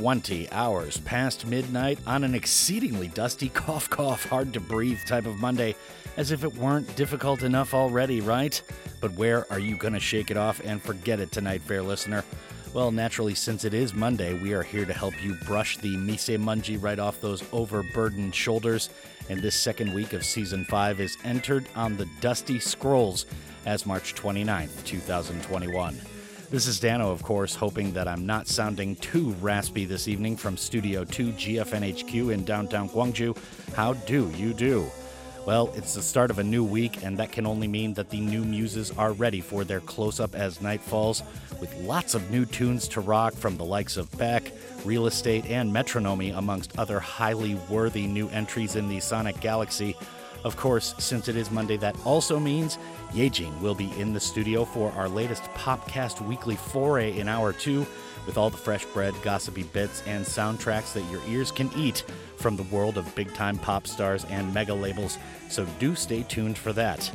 It is 20 hours past midnight on an exceedingly dusty, cough, cough, hard to breathe type of Monday, as if it weren't difficult enough already, right? But where are you going to shake it off and forget it tonight, fair listener? Well, naturally, since it is Monday, we are here to help you brush the mise munji right off those overburdened shoulders. And this second week of season 5 is entered on the dusty scrolls as March 29th, 2021. This is Dano, of course, hoping that I'm not sounding too raspy this evening from Studio 2 GFNHQ in downtown Gwangju. How do you do? Well, it's the start of a new week, and that can only mean that the new muses are ready for their close up as night falls, with lots of new tunes to rock from the likes of Beck, Real Estate, and Metronomy, amongst other highly worthy new entries in the Sonic Galaxy. Of course, since it is Monday, that also means Yejin will be in the studio for our latest Popcast weekly foray in hour two, with all the fresh bread, gossipy bits, and soundtracks that your ears can eat from the world of big time pop stars and mega labels. So do stay tuned for that.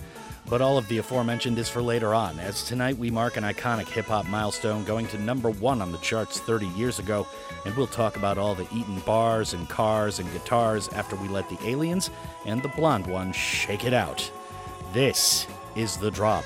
But all of the aforementioned is for later on, as tonight we mark an iconic hip hop milestone going to number one on the charts 30 years ago, and we'll talk about all the eaten bars and cars and guitars after we let the aliens and the blonde one shake it out. This is The Drop.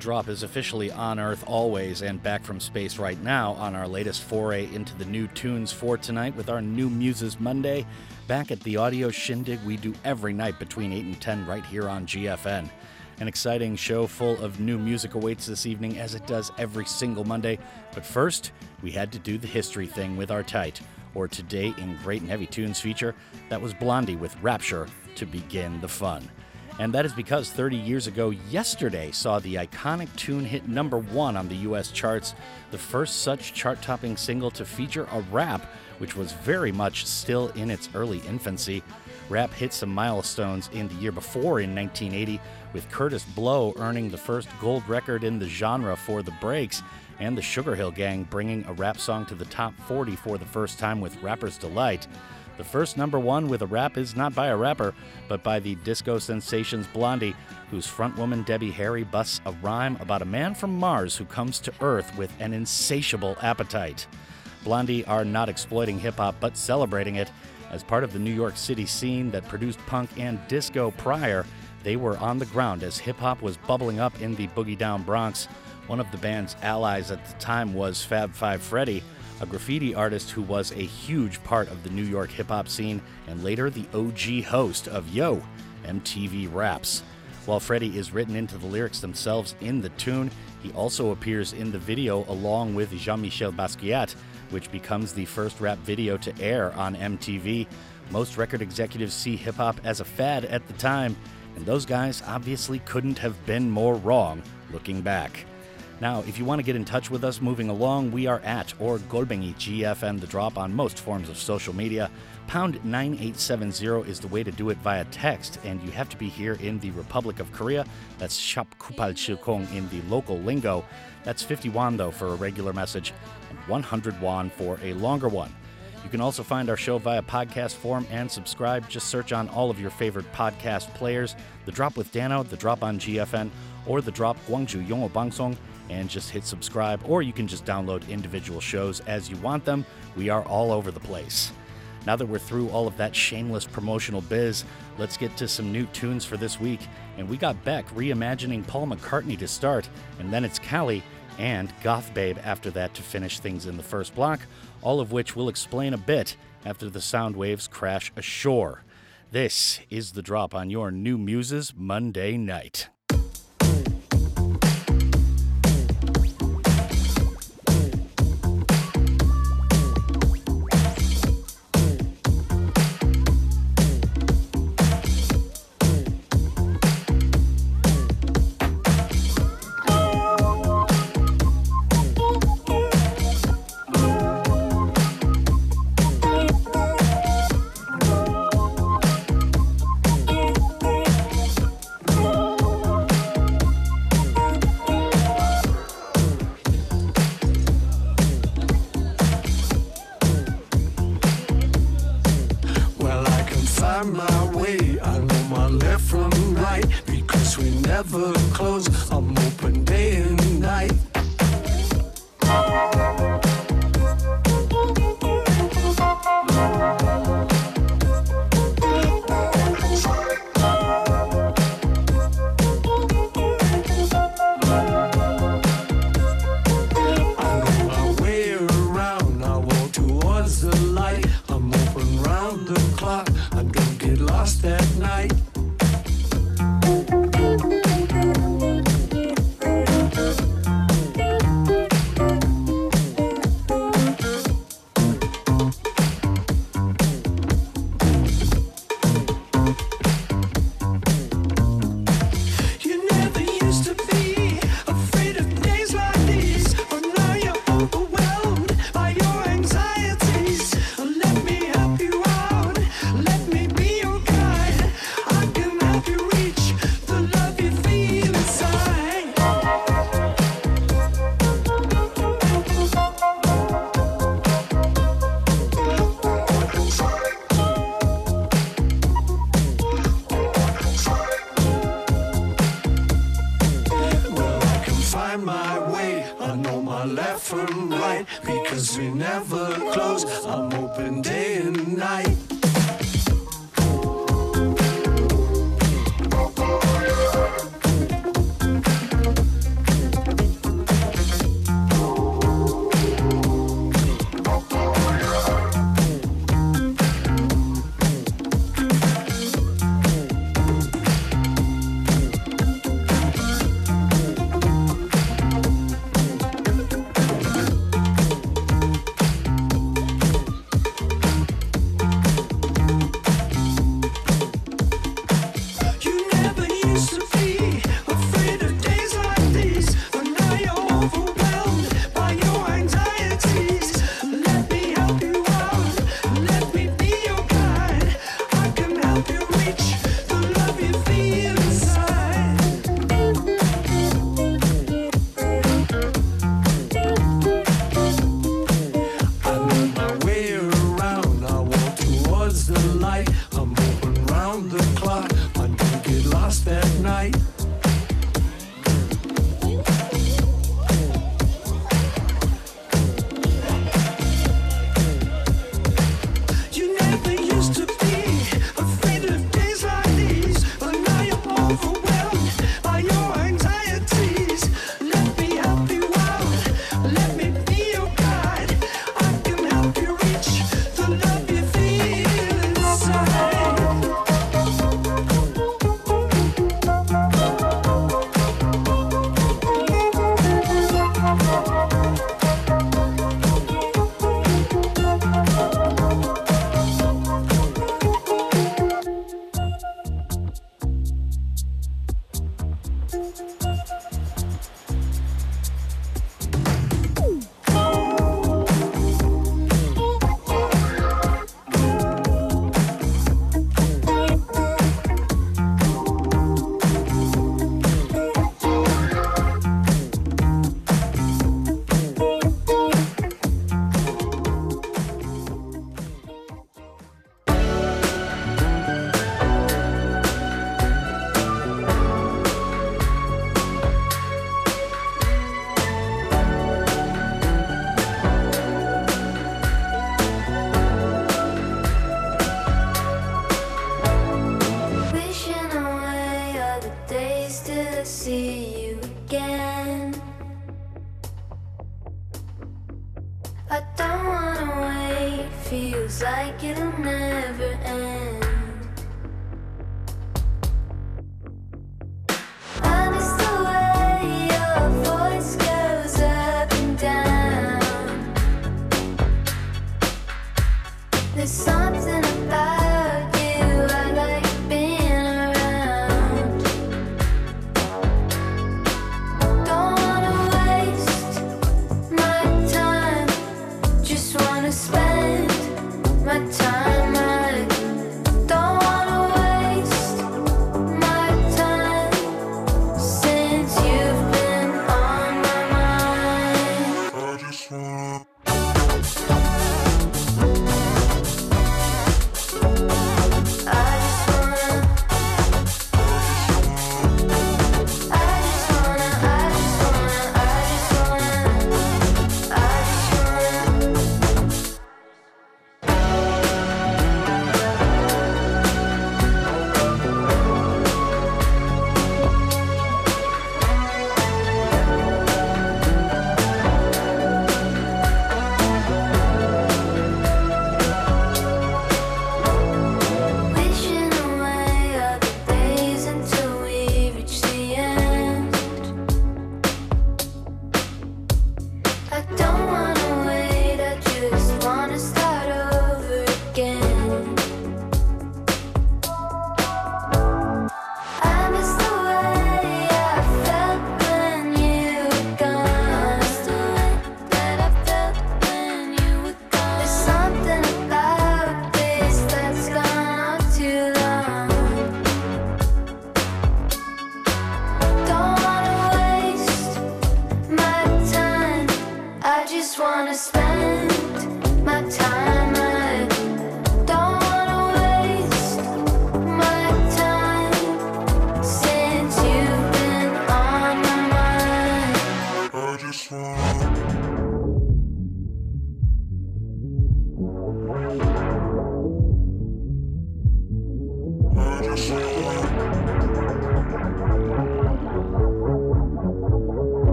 Drop is officially on Earth always and back from space right now on our latest foray into the new tunes for tonight with our new Muses Monday. Back at the audio shindig we do every night between 8 and 10 right here on GFN. An exciting show full of new music awaits this evening as it does every single Monday. But first, we had to do the history thing with our tight, or today in Great and Heavy Tunes feature, that was Blondie with Rapture to begin the fun. And that is because 30 years ago, yesterday saw the iconic tune hit number one on the US charts, the first such chart topping single to feature a rap, which was very much still in its early infancy. Rap hit some milestones in the year before in 1980, with Kurtis Blow earning the first gold record in the genre for The Breaks, and the Sugar Hill Gang bringing a rap song to the top 40 for the first time with Rapper's Delight. The first number one with a rap is not by a rapper, but by the disco sensations Blondie, whose frontwoman Debbie Harry busts a rhyme about a man from Mars who comes to Earth with an insatiable appetite. Blondie are not exploiting hip hop, but celebrating it. As part of the New York City scene that produced punk and disco prior, they were on the ground as hip hop was bubbling up in the Boogie Down Bronx. One of the band's allies at the time was Fab Five Freddy, a graffiti artist who was a huge part of the New York hip hop scene and later the OG host of Yo, MTV Raps. While Freddy is written into the lyrics themselves in the tune, he also appears in the video along with Jean Michel Basquiat, which becomes the first rap video to air on MTV. Most record executives see hip hop as a fad at the time, and those guys obviously couldn't have been more wrong looking back. Now, if you want to get in touch with us moving along, we are at or Golbengi GFN The Drop on most forms of social media. Pound 9870 is the way to do it via text, and you have to be here in the Republic of Korea. That's Shop Kupal Chilkong in the local lingo. That's 50 won though for a regular message, and 100 won for a longer one. You can also find our show via podcast form and subscribe. Just search on all of your favorite podcast players The Drop with Dano, The Drop on GFN, or The Drop Gwangju Yongo Bangsong, and just hit subscribe, or you can just download individual shows as you want them. We are all over the place. Now that we're through all of that shameless promotional biz, let's get to some new tunes for this week. And we got Beck reimagining Paul McCartney to start, and then it's Kali and Goth Babe after that to finish things in the first block, all of which we'll explain a bit after the sound waves crash ashore. This is the drop on your new Muses Monday night.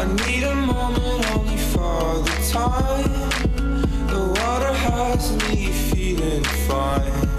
I need a moment only for the time. The water has me feeling fine.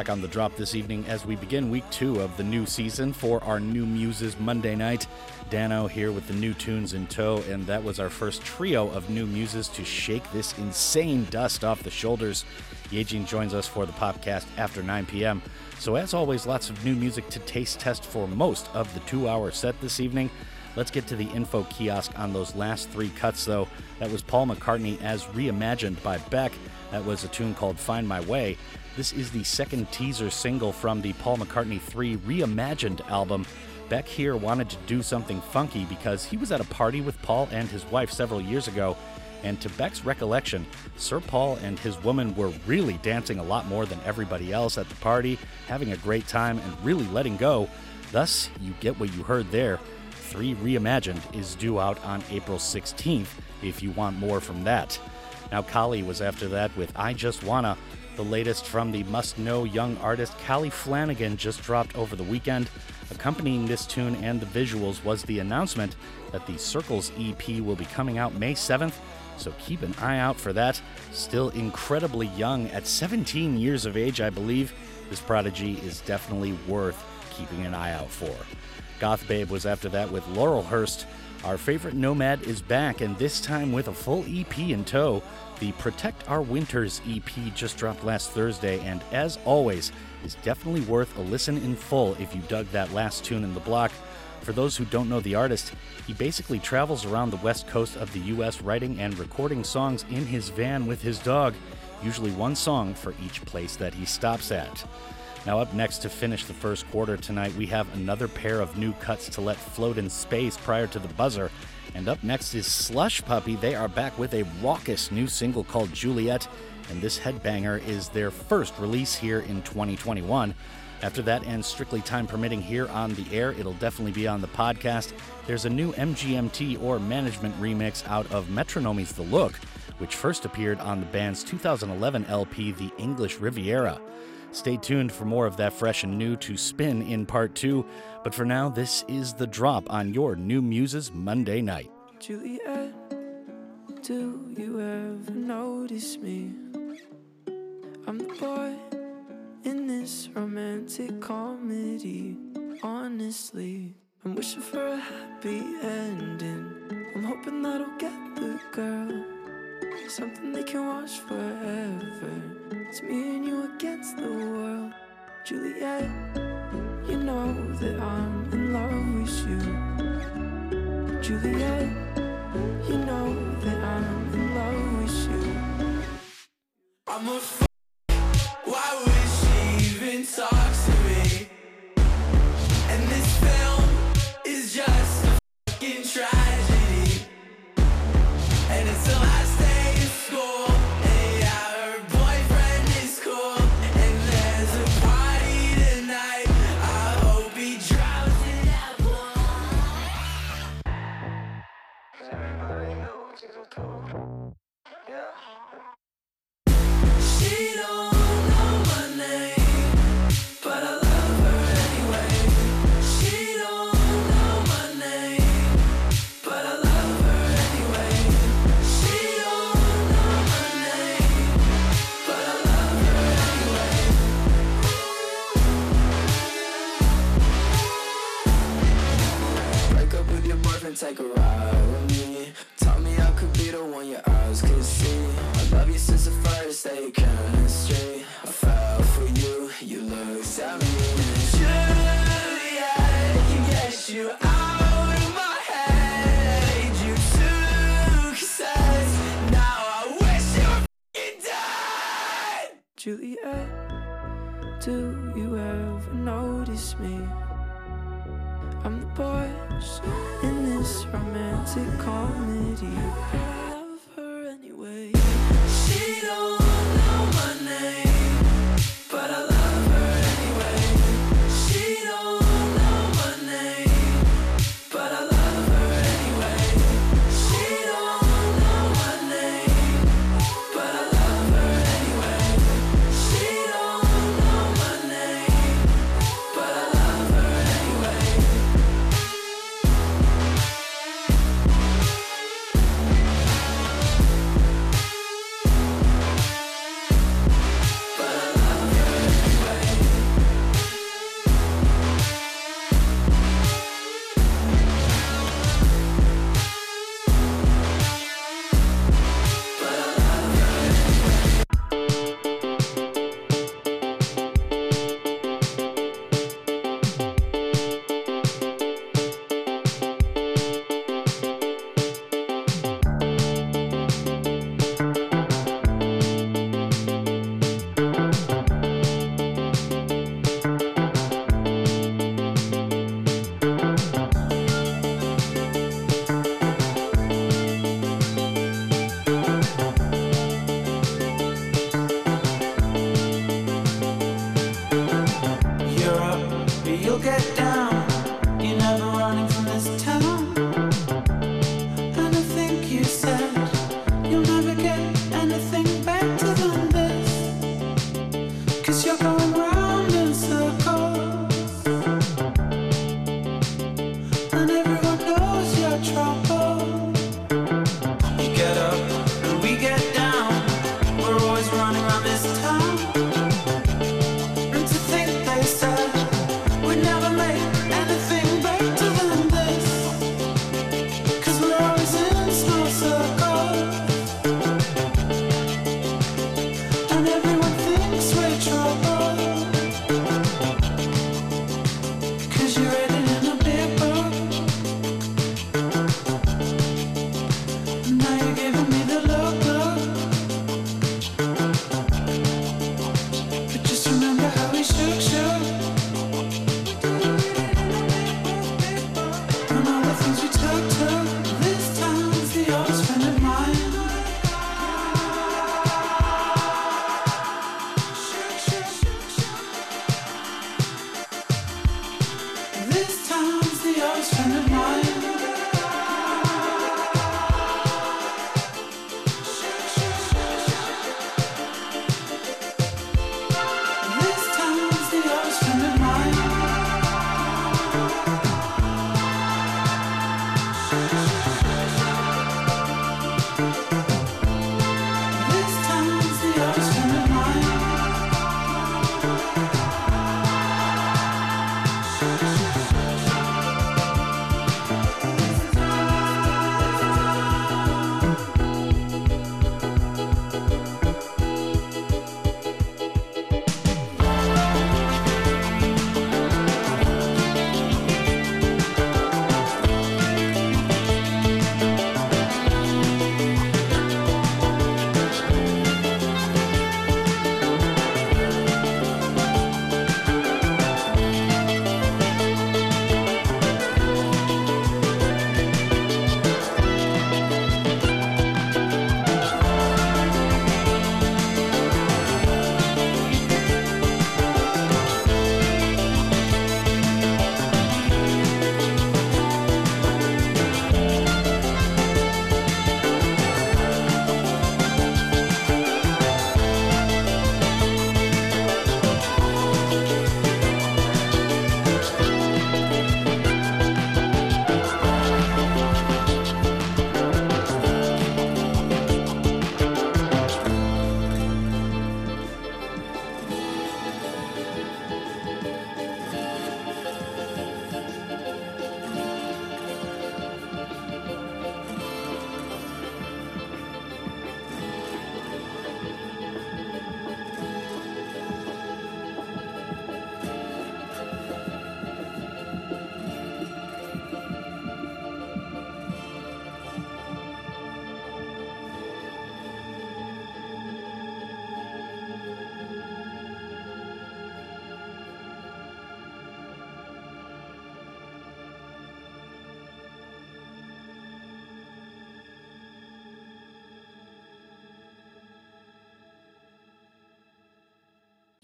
Back on the drop this evening as we begin week two of the new season for our New Muses Monday night. Dano here with the new tunes in tow, and that was our first trio of new muses to shake this insane dust off the shoulders. Yejin joins us for the podcast after 9 p.m. So, as always, lots of new music to taste test for most of the two hour set this evening. Let's get to the info kiosk on those last three cuts, though. That was Paul McCartney as reimagined by Beck. That was a tune called Find My Way. This is the second teaser single from the Paul McCartney 3 Reimagined album. Beck here wanted to do something funky because he was at a party with Paul and his wife several years ago, and to Beck's recollection, Sir Paul and his woman were really dancing a lot more than everybody else at the party, having a great time and really letting go. Thus, you get what you heard there. 3 Reimagined is due out on April 16th if you want more from that. Now, Kali was after that with I Just Wanna. The latest from the must know young artist Callie Flanagan just dropped over the weekend. Accompanying this tune and the visuals was the announcement that the Circles EP will be coming out May 7th, so keep an eye out for that. Still incredibly young, at 17 years of age, I believe, this prodigy is definitely worth keeping an eye out for. Goth Babe was after that with Laurelhurst. Our favorite nomad is back, and this time with a full EP in tow. The Protect Our Winters EP just dropped last Thursday, and as always, is definitely worth a listen in full if you dug that last tune in the block. For those who don't know the artist, he basically travels around the west coast of the US writing and recording songs in his van with his dog, usually one song for each place that he stops at. Now, up next to finish the first quarter tonight, we have another pair of new cuts to let float in space prior to the buzzer. And up next is Slush Puppy. They are back with a raucous new single called Juliette, and this headbanger is their first release here in 2021. After that, and strictly time permitting here on the air, it'll definitely be on the podcast. There's a new MGMT or management remix out of Metronomy's The Look, which first appeared on the band's 2011 LP, The English Riviera. Stay tuned for more of that fresh and new to spin in part two. But for now, this is the drop on your New Muses Monday night. Juliet, do you ever notice me? I'm the boy in this romantic comedy. Honestly, I'm wishing for a happy ending. I'm hoping that I'll get the girl. Something they can watch forever. It's me and you against the world. Juliet, you know that I'm in love with you. Juliet, you know that I'm in love with you. I'm a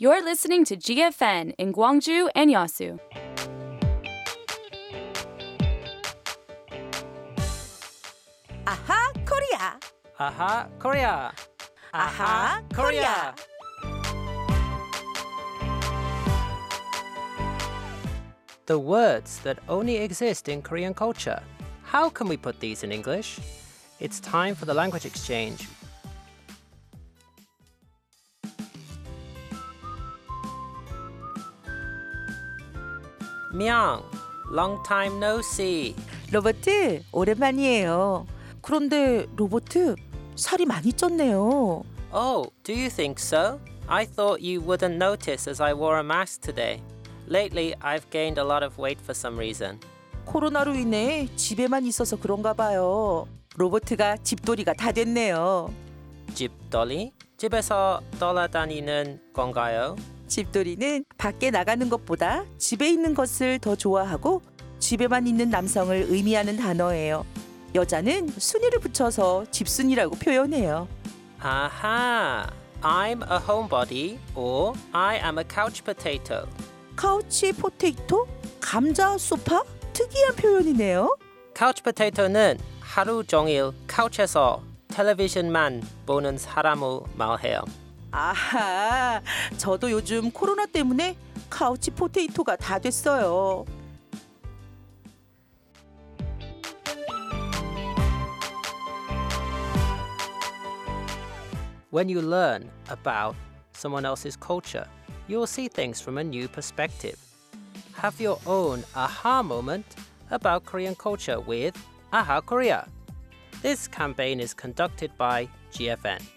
You're listening to GFN in Gwangju and Yeosu. Aha, Korea! Aha, Korea! Aha, Korea! The words that only exist in Korean culture. How can we put these in English? It's time for the language exchange Myung, long time no see. 로버트 오랜만이에요 그런데 로버트 살이 많이 쪘네요 Oh, do you think so? I thought you wouldn't notice as I wore a mask today. Lately, I've gained a lot of weight for some reason. 코로나로 인해 집에만 있어서 그런가 봐요 로버트가 집돌이가 다 됐네요 집돌이? 집에서 돌아다니는 건가요? 집돌이는 밖에 나가는 것보다 집에 있는 것을 더 좋아하고 집에만 있는 남성을 의미하는 단어예요 여자는 순이를 붙여서 집순이라고 표현해요 Aha! I'm a homebody or I am a couch potato. 카우치 포테이토? 감자 소파? 특이한 표현이네요. couch potato는 하루 종일 카우치에서 텔레비전만 보는 사람을 말해요. 아하, 저도 요즘 코로나 때문에 카우치 포테이토가 다 됐어요. When you learn about someone else's culture, you will see things from a new perspective. Have your own aha moment about Korean culture with Aha Korea. This campaign is conducted by GFN.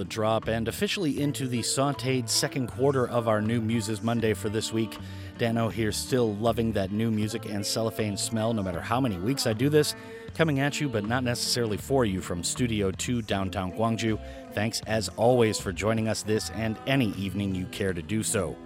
The drop and officially into the sauteed second quarter of our new Muses Monday for this week. Dano here, still loving that new music and cellophane smell no matter how many weeks I do this. Coming at you, but not necessarily for you from Studio 2 downtown Gwangju. Thanks as always for joining us this and any evening you care to do so.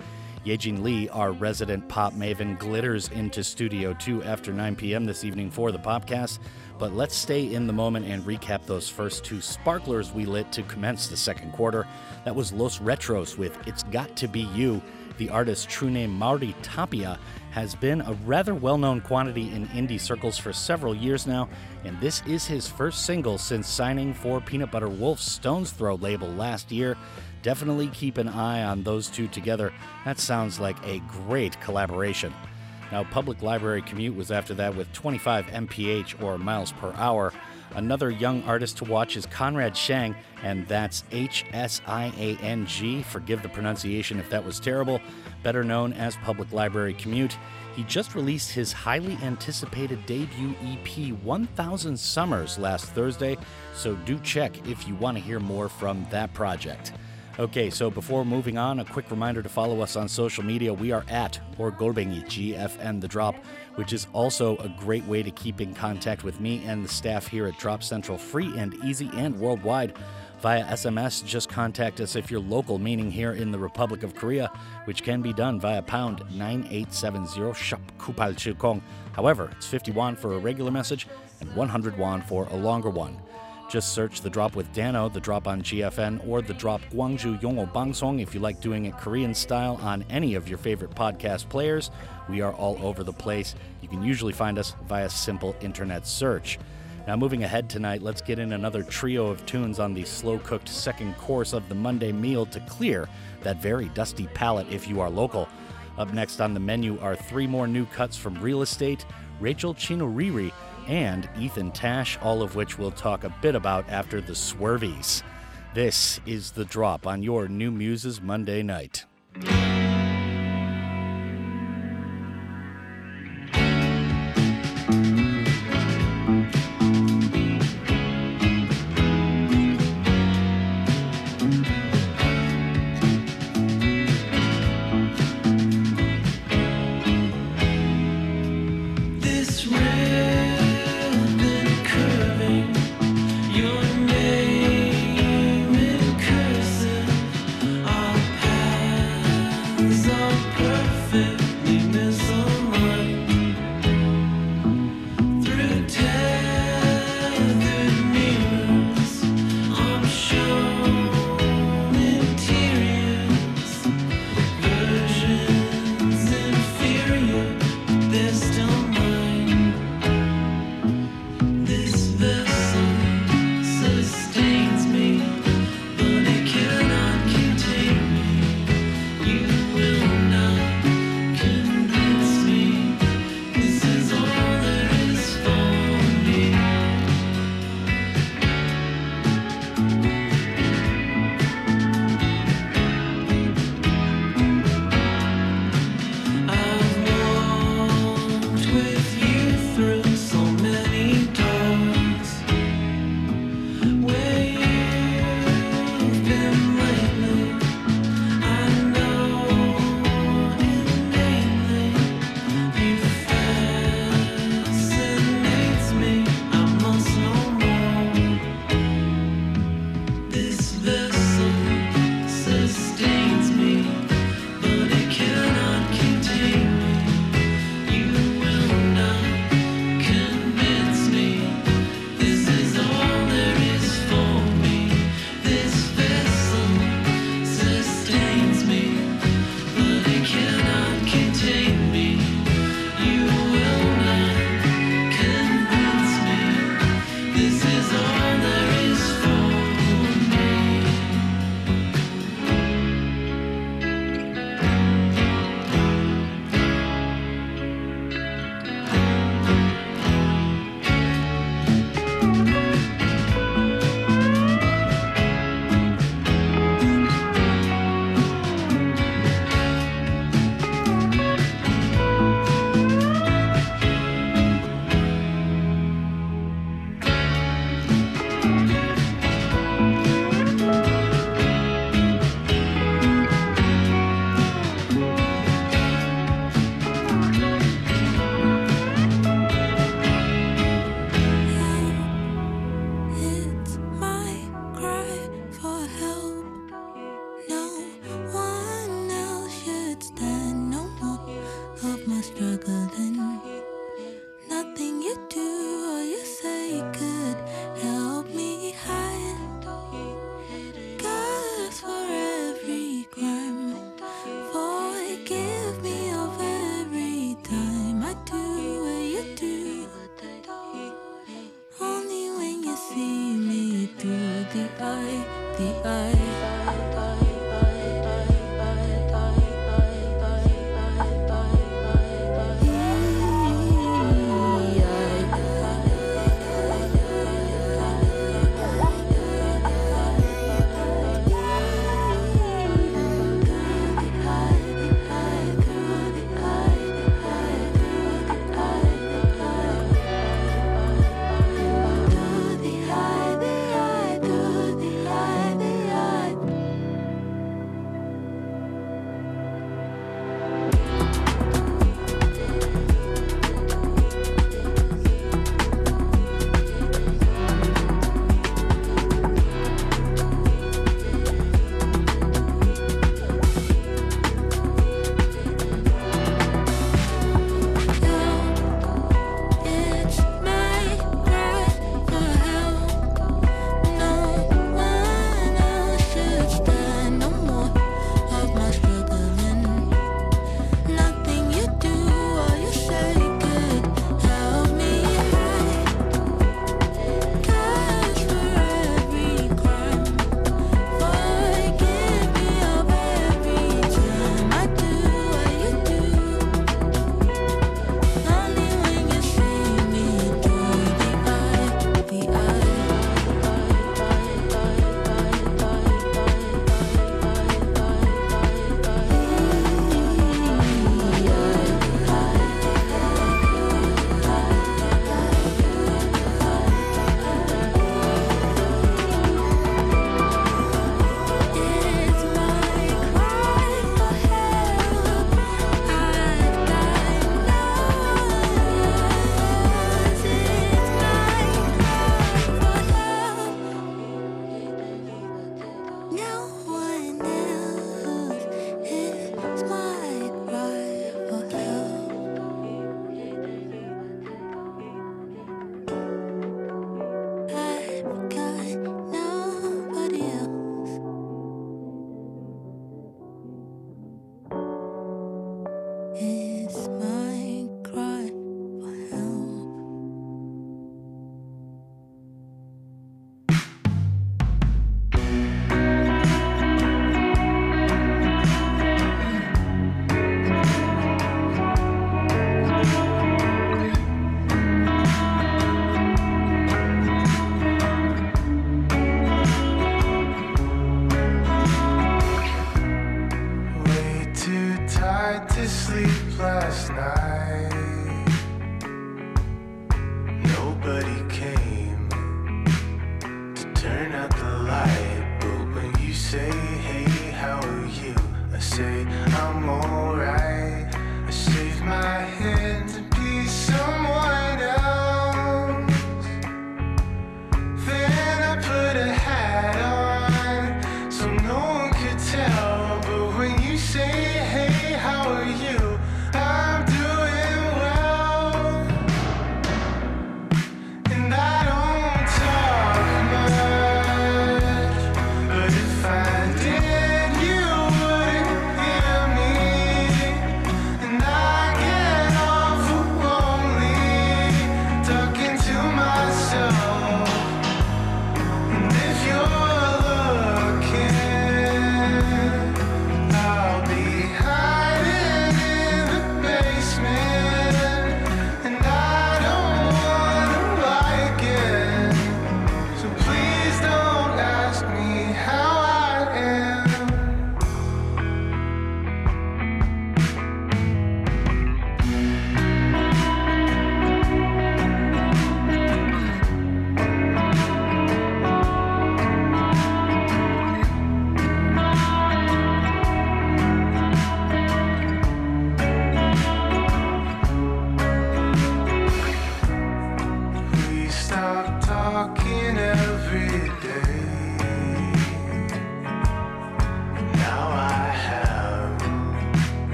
Yejin Lee, our resident pop maven, glitters into Studio 2 after 9 p.m. this evening for the podcast. But let's stay in the moment and recap those first two sparklers we lit to commence the second quarter. That was Los Retros with It's Got to Be You. The artist's true name, Mauri Tapia, has been a rather well known quantity in indie circles for several years now, and this is his first single since signing for Peanut Butter Wolf's Stones Throw label last year. Definitely keep an eye on those two together. That sounds like a great collaboration. Now, Public Library Commute was after that with 25 mph or miles per hour. Another young artist to watch is Conrad Hsiang, and that's H S I A N G. Forgive the pronunciation if that was terrible. Better known as Public Library Commute. He just released his highly anticipated debut EP 1000 Summers last Thursday, so do check if you want to hear more from that project. Okay, so before moving on, a quick reminder to follow us on social media. We are at or Golbengi GFN The Drop, which is also a great way to keep in contact with me and the staff here at Drop Central, free and easy and worldwide. Via SMS, just contact us if you're local, meaning here in the Republic of Korea, which can be done via pound 9870 shop kupal chilkong. However, it's 50 won for a regular message and 100 won for a longer one. Just search The Drop with Dano, The Drop on GFN, or The Drop Gwangju Yongo Bangsong if you like doing it Korean style on any of your favorite podcast players. We are all over the place. You can usually find us via simple internet search. Now, moving ahead tonight, let's get in another trio of tunes on the slow cooked second course of the Monday meal to clear that very dusty palate if you are local. Up next on the menu are three more new cuts from Real Estate, Rachel Chinouriri, and Ethan Tasch, all of which we'll talk a bit about after the Swervies. This is The Drop on your New Muses Monday night.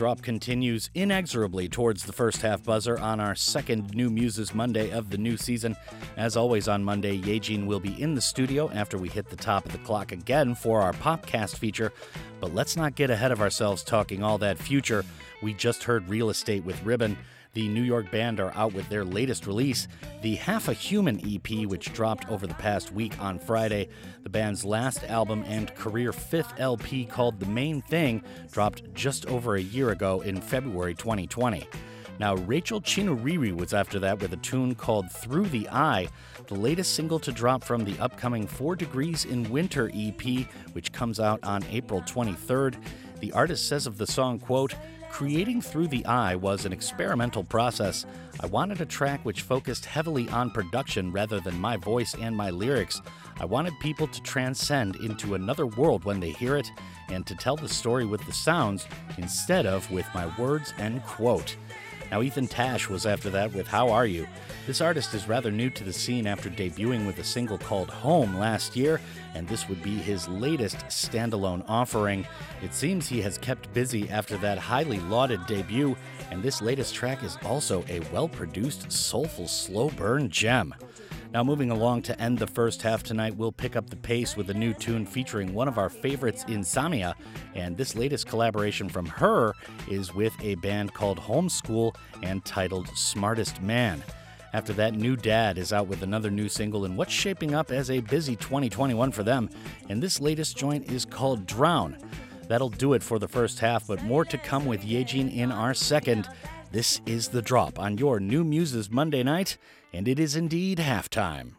Drop continues inexorably towards the first half buzzer on our second New Muses Monday of the new season. As always on Monday, Yejin will be in the studio after we hit the top of the clock again for our Popcast feature. But let's not get ahead of ourselves talking all that future. We just heard Real Estate with Ribbon. The New York band are out with their latest release, the Half a Human EP, which dropped over the past week on Friday. The band's last album and career fifth LP, called The Main Thing, dropped just over a year ago in February 2020. Now, Rachel Chinouriri was after that with a tune called Through the Eye, the latest single to drop from the upcoming Four Degrees in Winter EP, which comes out on April 23rd. The artist says of the song, quote, Creating Through the Eye was an experimental process. I wanted a track which focused heavily on production rather than my voice and my lyrics. I wanted people to transcend into another world when they hear it and to tell the story with the sounds instead of with my words, and quote. Now, Ethan Tasch was after that with How Are You? This artist is rather new to the scene after debuting with a single called Home last year, and this would be his latest standalone offering. It seems he has kept busy after that highly lauded debut, and this latest track is also a well produced, soulful, slow burn gem. Now, moving along to end the first half tonight, we'll pick up the pace with a new tune featuring one of our favorites, Samia. And this latest collaboration from her is with a band called Homeschool and titled Smartest Man. After that, NewDad is out with another new single in what's shaping up as a busy 2021 for them. And this latest joint is called Drown. That'll do it for the first half, but more to come with Yejin in our second. This is The Drop on your New Muses Monday night, and it is indeed halftime.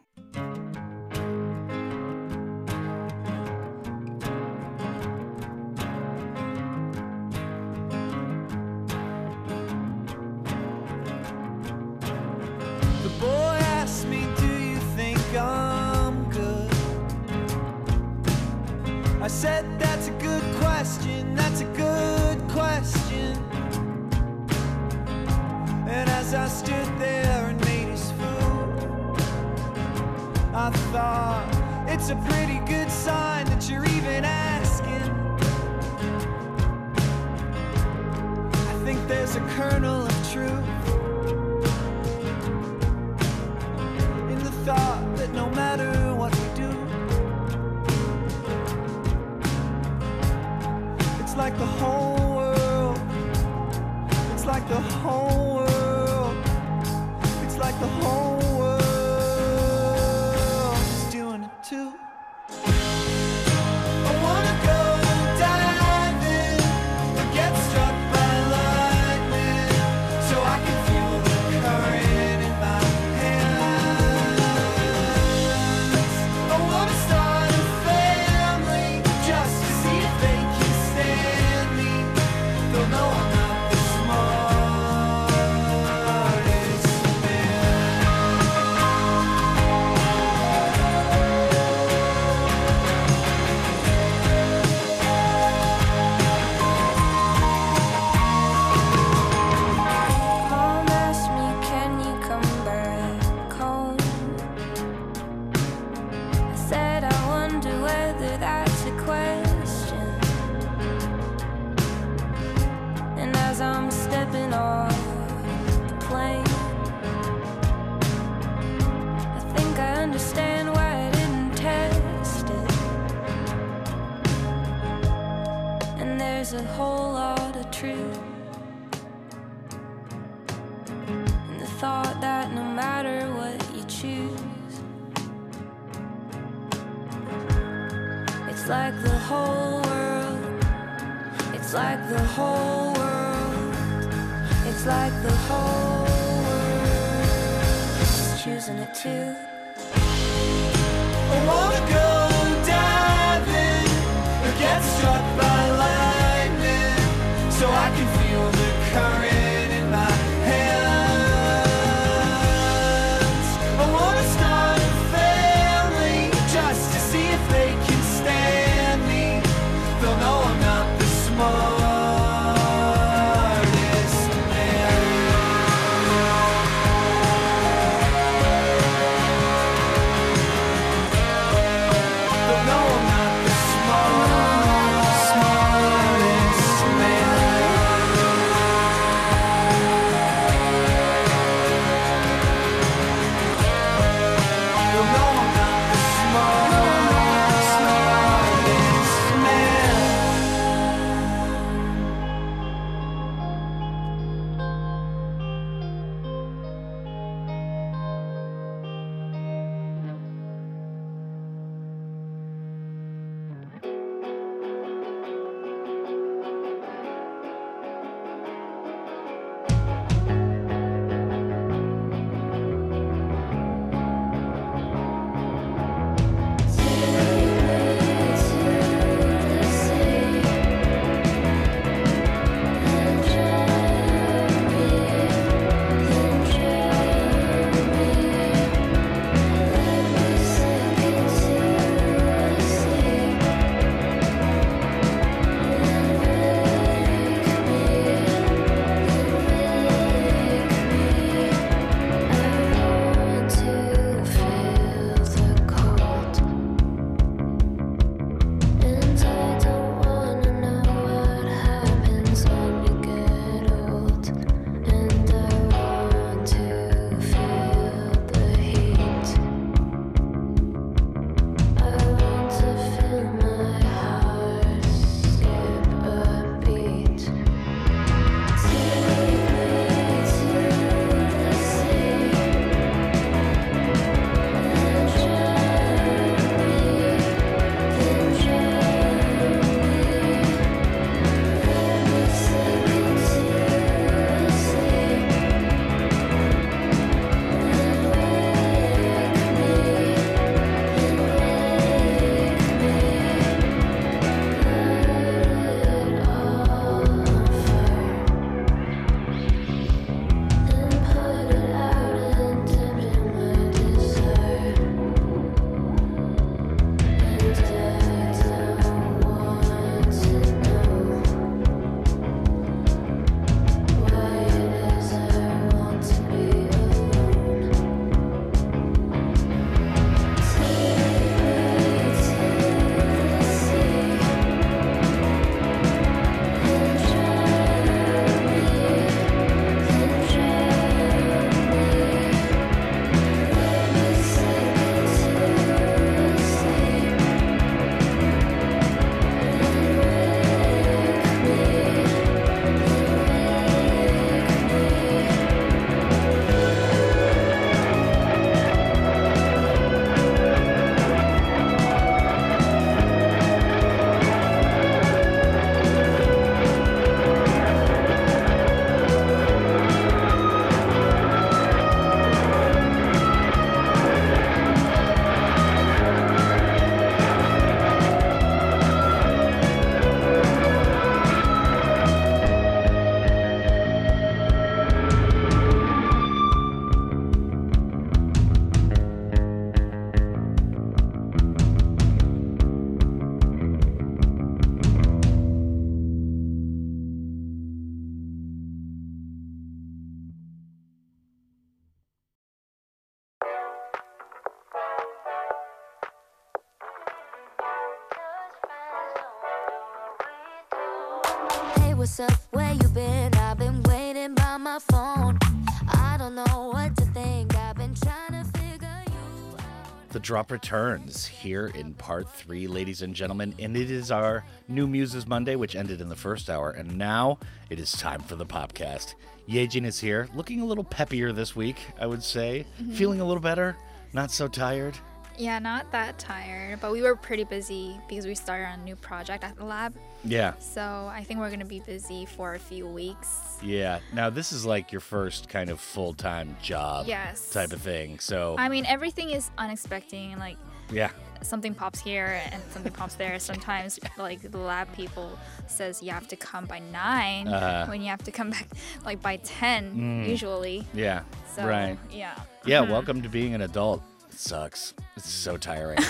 Drop returns here in part three, ladies and gentlemen, and it is our New Muses Monday, which ended in the first hour, and now it is time for the podcast. Yejin is here, looking a little peppier this week, I would say, mm-hmm. feeling a little better, not so tired. Yeah, not that tired, but we were pretty busy because we started on a new project at the lab. Yeah, So I think we're gonna be busy for a few weeks. yeah. Now this is like your first kind of full time job, Yes. type of thing. So I mean, everything is unexpected. and, Like yeah, something pops here and something pops there. Sometimes, like the lab people says you have to come by 9 Uh-huh. when you have to come back like by ten usually. yeah, So Mm. right. yeah. Yeah, welcome to being an adult. It sucks. It's so tiring.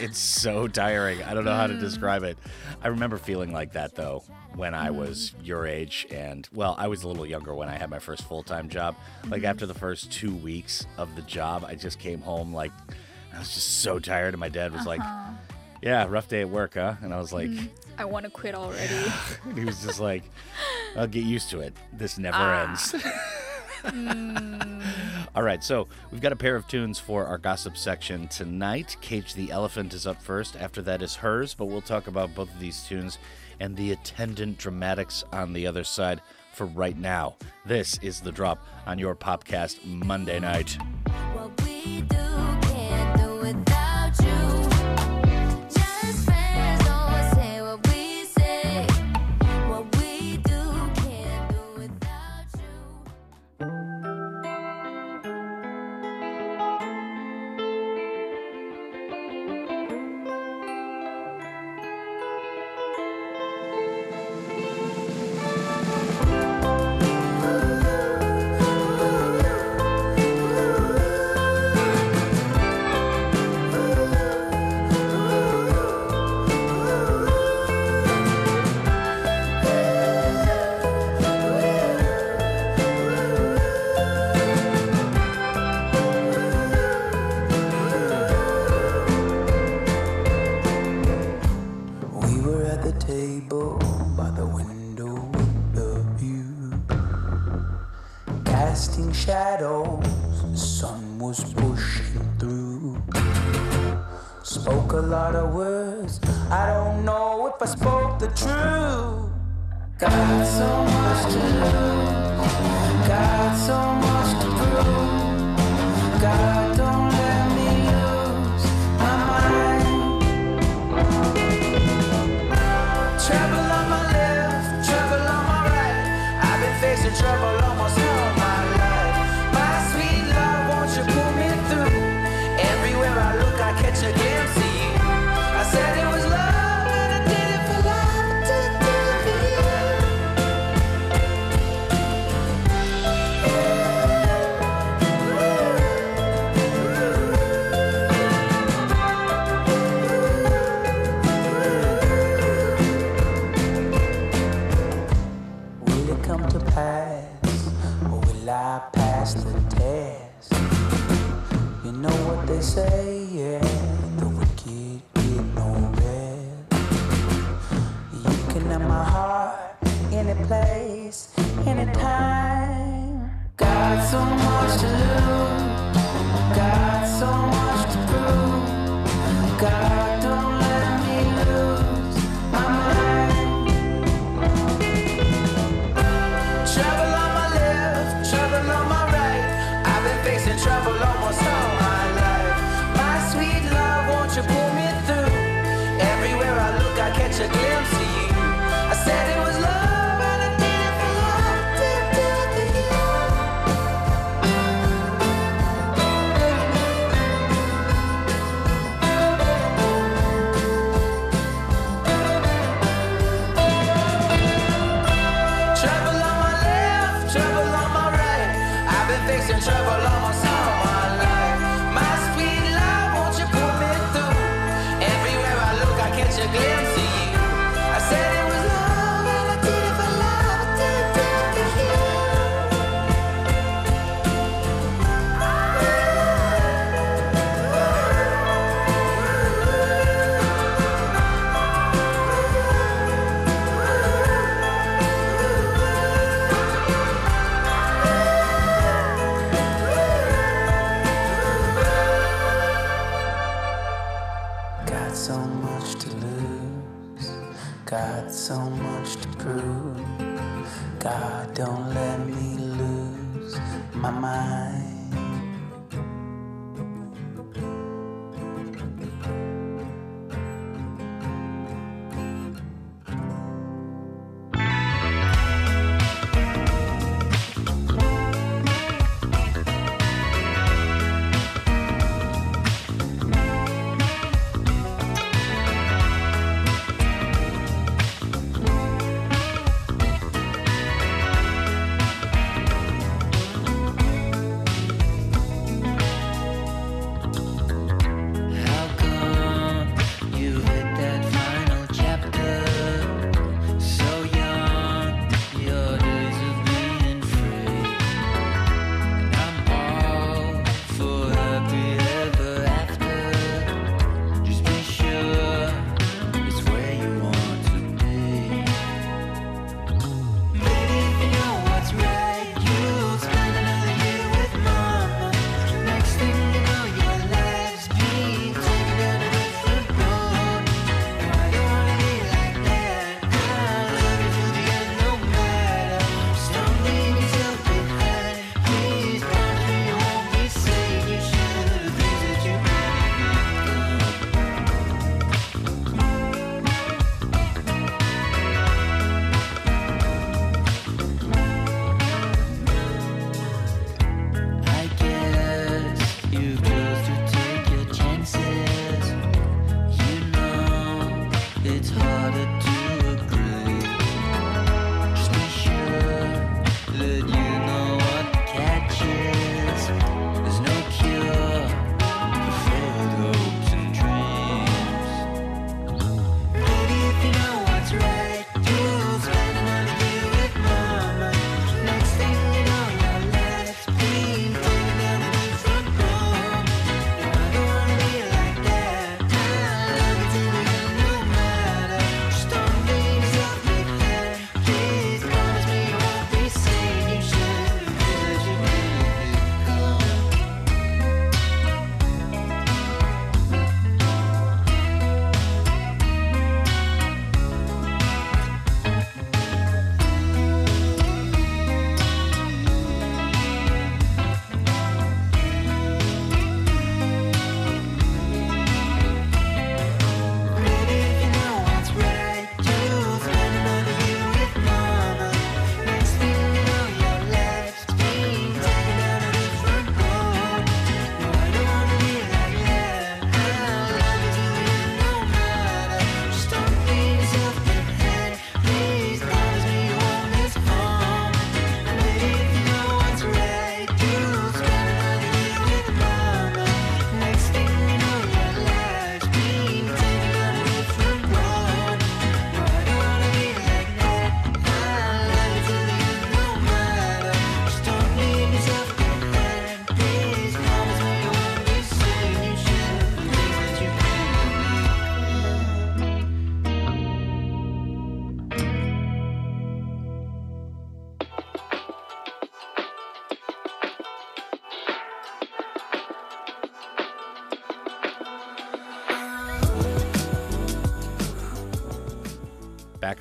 it's so tiring. I don't know how to mm. describe it. I remember feeling like that though when I was mm. your age and well, I was a little younger when I had my first full-time job. Like mm-hmm. after the first 2 weeks of the job, I just came home like I was just so tired and my dad was like, uh-huh. "Yeah, rough day at work, huh?" And I was like, mm. I want to quit already. he was just like, I'll get used to it. This never Ah. ends. All right, so we've got a pair of tunes for our gossip section tonight. Cage the Elephant is up first. After that is Her's, but we'll talk about both of these tunes and the attendant dramatics on the other side for right now. This is The Drop on your Popcast Monday night.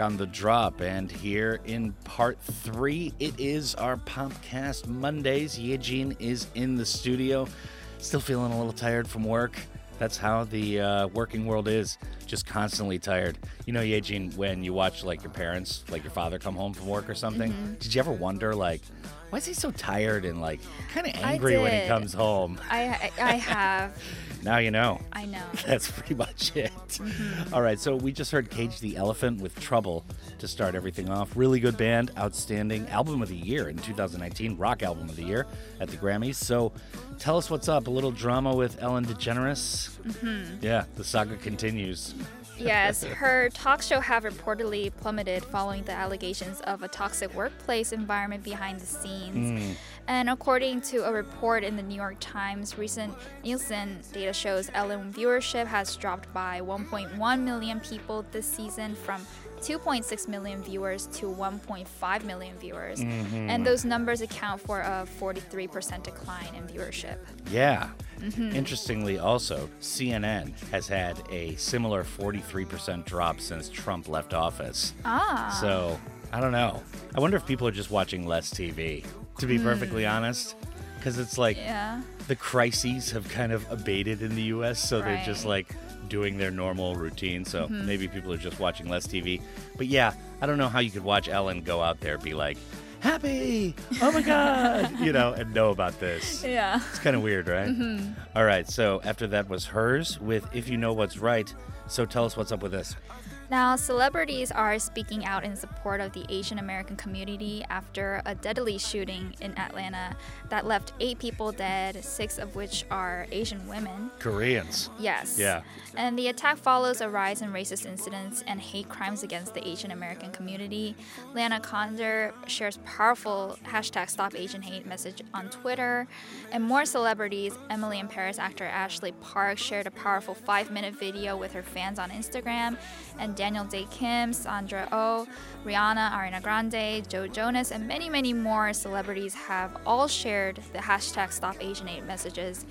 on the drop. And here in part three, it is our podcast Mondays. Yejin is in the studio, still feeling a little tired from work. That's how the uh, working world is, just constantly tired. You know, Yejin, when you watch like your parents, like your father come home from work or something, mm-hmm. did you ever wonder like, why is he so tired and like kind of angry when he comes home? I I, I have. Now you know. I know. That's pretty much it. Mm-hmm. All right, so we just heard Cage the Elephant with Trouble to start everything off. Really good band, outstanding album of the year in 2019, rock album of the year at the Grammys. So tell us what's up. A little drama with Ellen DeGeneres. Mm-hmm. Yeah, the saga continues. Yes, her talk show have reportedly plummeted following the allegations of a toxic workplace environment behind the scenes. Mm. And according to a report in the New York Times, recent Nielsen data shows Ellen viewership has dropped by 1.1 million people this season from 2.6 million viewers to 1.5 million viewers. Mm-hmm. And those numbers account for a 43% decline in viewership. Yeah. Mm-hmm. Interestingly, also, CNN has had a similar 43% drop since Trump left office. Ah. So, I don't know. I wonder if people are just watching less TV to be perfectly mm. honest. Because it's like yeah. the crises have kind of abated in the US, so they're just Right. like doing their normal routine. So mm-hmm. maybe people are just watching less TV. But yeah, I don't know how you could watch Ellen go out there be like, happy, oh my God, you know, and know about this. Yeah. It's kind of weird, right? Mm-hmm. All right, so after that was Her's with If You Know What's Right. So tell us what's up with this. Now, celebrities are speaking out in support of the Asian American community after a deadly shooting in Atlanta that left eight people dead, six of which are Asian women. Koreans. Yes. Yeah. And the attack follows a rise in racist incidents and hate crimes against the Asian American community. Lana Condor shares powerful hashtag Stop Asian Hate message on Twitter. And more celebrities, Emily in Paris actor Ashley Park shared a powerful five minute video with her fans on Instagram. And Daniel Dae Kim, Sandra Oh, Rihanna, Ariana Grande, Joe Jonas, and many, many more celebrities have all shared the hashtag Stop Asian Hate messages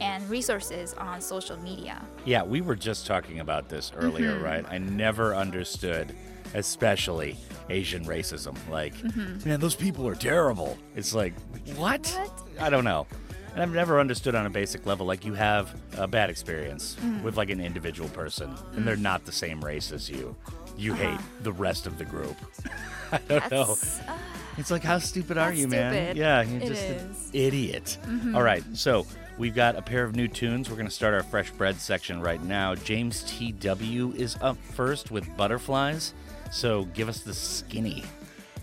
and resources on social media. Yeah, we were just talking about this earlier, mm-hmm. right? I never understood, especially Asian racism. Like, mm-hmm. man, those people are terrible. It's like, what? What? I don't know. And I've never understood on a basic level, like, you have a bad experience with, like, an individual person, and they're not the same race as you. You hate the rest of the group. I don't know. Uh, It's like, how stupid are That's you, man? Yeah, you're It just an is. Mm-hmm. idiot. All right, so we've got a pair of new tunes. We're going to start our fresh bread section right now. James T.W. is up first with Butterflies. So give us the skinny.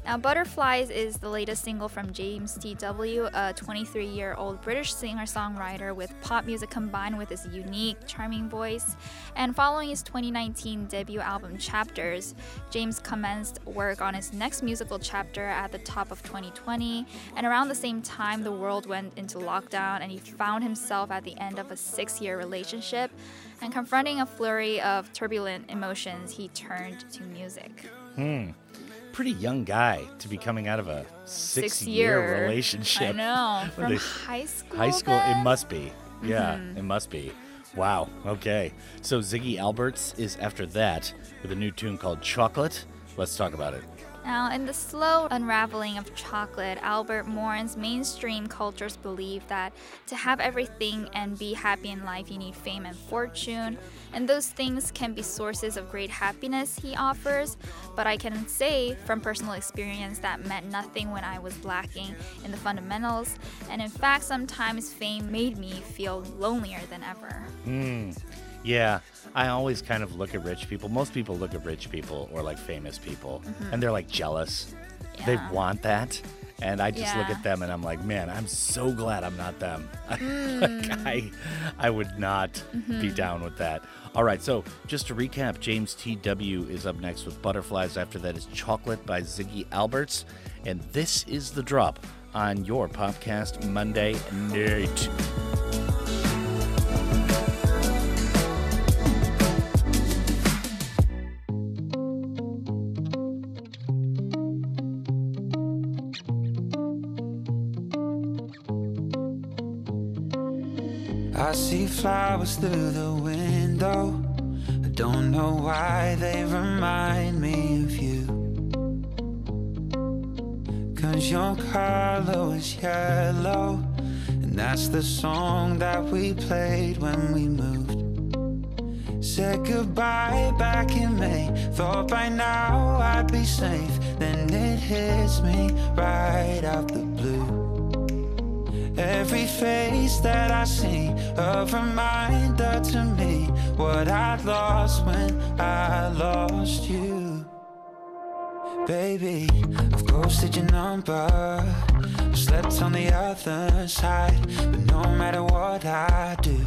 Now, Butterflies is the latest single from James T.W., a 23 year old British singer songwriter with pop music combined with his unique, charming voice. And following his 2019 debut album Chapters, James commenced work on his next musical chapter at the top of 2020. And around the same time, the world went into lockdown and he found himself at the end of a six year relationship. And confronting a flurry of turbulent emotions, he turned to music. Hmm. Pretty young guy to be coming out of a six, Six year year. relationship. I know. From high school. High school, it must be. Yeah, Mm-hmm. it must be. Wow, okay. So Ziggy Alberts is after that with a new tune called Chocolate. Let's talk about it. Now, in the slow unraveling of chocolate, Albert mourns mainstream culture's belief that to have everything and be happy in life, you need fame and fortune. And those things can be sources of great happiness, he offers. But I can say from personal experience that meant nothing when I was lacking in the fundamentals. And in fact, sometimes fame made me feel lonelier than ever. Hmm. Yeah, I always kind of look at rich people. Most people look at rich people or like famous people and they're like jealous. They Mm-hmm. Want that. And I just look at them and I'm like, man, I'm so glad I'm not them. like, I, I would not Mm-hmm. be down with that. All right, so just to recap, James T.W. is up next with Butterflies. After that is Chocolate by Ziggy Alberts. And this is the drop on your podcast Monday night. I see flowers through the window. I don't know why they remind me of you. Cause your color was yellow. And that's the song that we played when we moved. Said goodbye back in May. Thought by now I'd be safe. Then it hits me right out the. Every face that I see, a reminder to me what I lost when I lost you. Baby, I've ghosted your number. I've slept on the other side, but no matter what I do,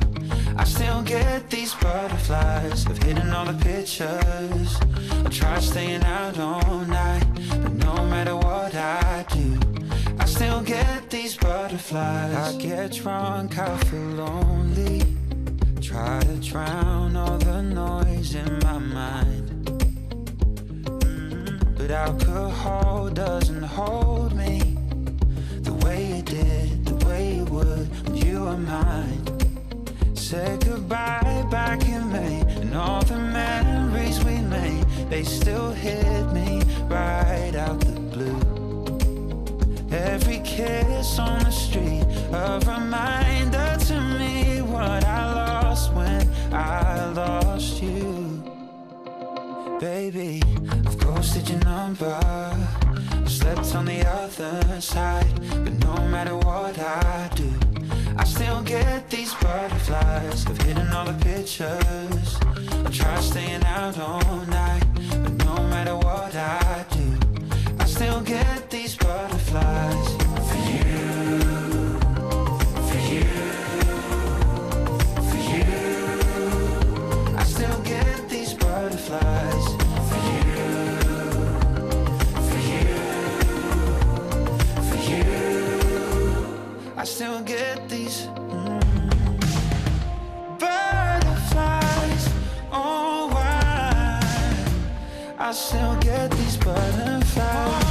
I still get these butterflies. I've hidden all the pictures. I try staying out all night, but no matter what I do, I still get these butterflies. I get drunk, I feel lonely. Try to drown all the noise in my mind. Mm-hmm. But alcohol doesn't hold me the way it did, the way it would when you were mine. Said goodbye back in May, and all the memories we made, they still hit me right out. Every kiss on the street, a reminder to me what I lost when I lost you. Baby, I've ghosted your number. I've slept on the other side, but no matter what I do, I still get these butterflies. I've hidden all the pictures. I try staying out all night, but no matter what I do, still get these butterflies. For you, for you, for you. I still get these butterflies. For you, for you, for you. I still get these. mm, Butterflies, oh I still get these butterflies.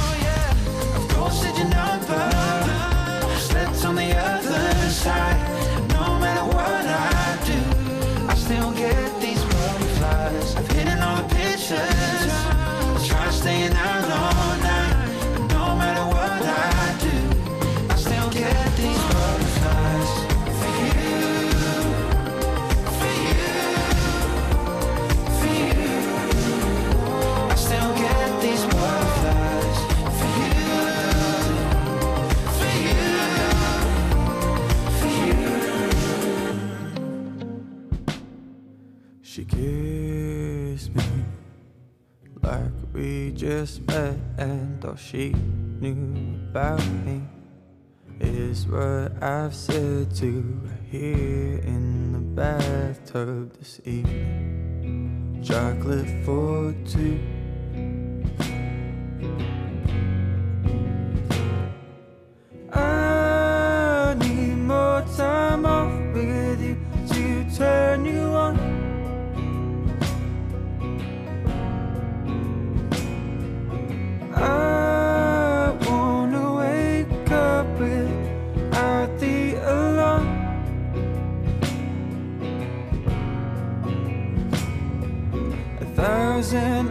She knew about me is what I've said to her here in the bathtub this evening. Chocolate for two.